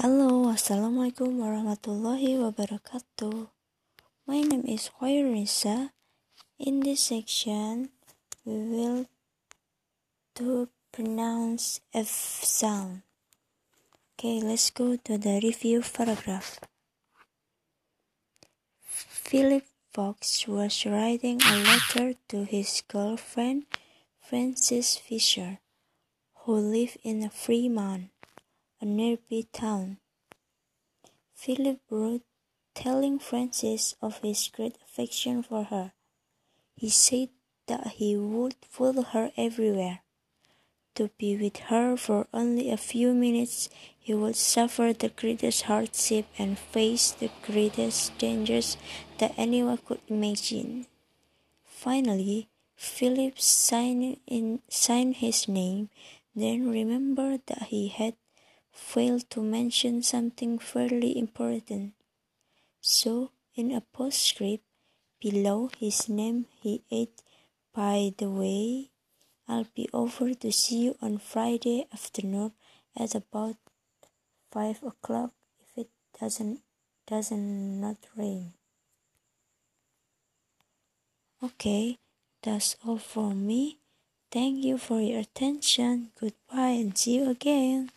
Halo, Assalamualaikum warahmatullahi wabarakatuh. My name is Khairunisa. In this section, we will to pronounce F sound. Okay, let's go to the review paragraph. Philip Fox was writing a letter to his girlfriend, Frances Fisher, who lived in Fremont a nearby town. Philip wrote, telling Frances of his great affection for her. He said that he would follow her everywhere. To be with her for only a few minutes, he would suffer the greatest hardship and face the greatest dangers that anyone could imagine. Finally, Philip signed, in, signed his name, then remembered that he had failed to mention something fairly important. So, in a postscript below his name, he added, By the way, I'll be over to see you on Friday afternoon at about five o'clock if it doesn't doesn't not rain. Okay, that's all for me. Thank you for your attention. Goodbye and see you again.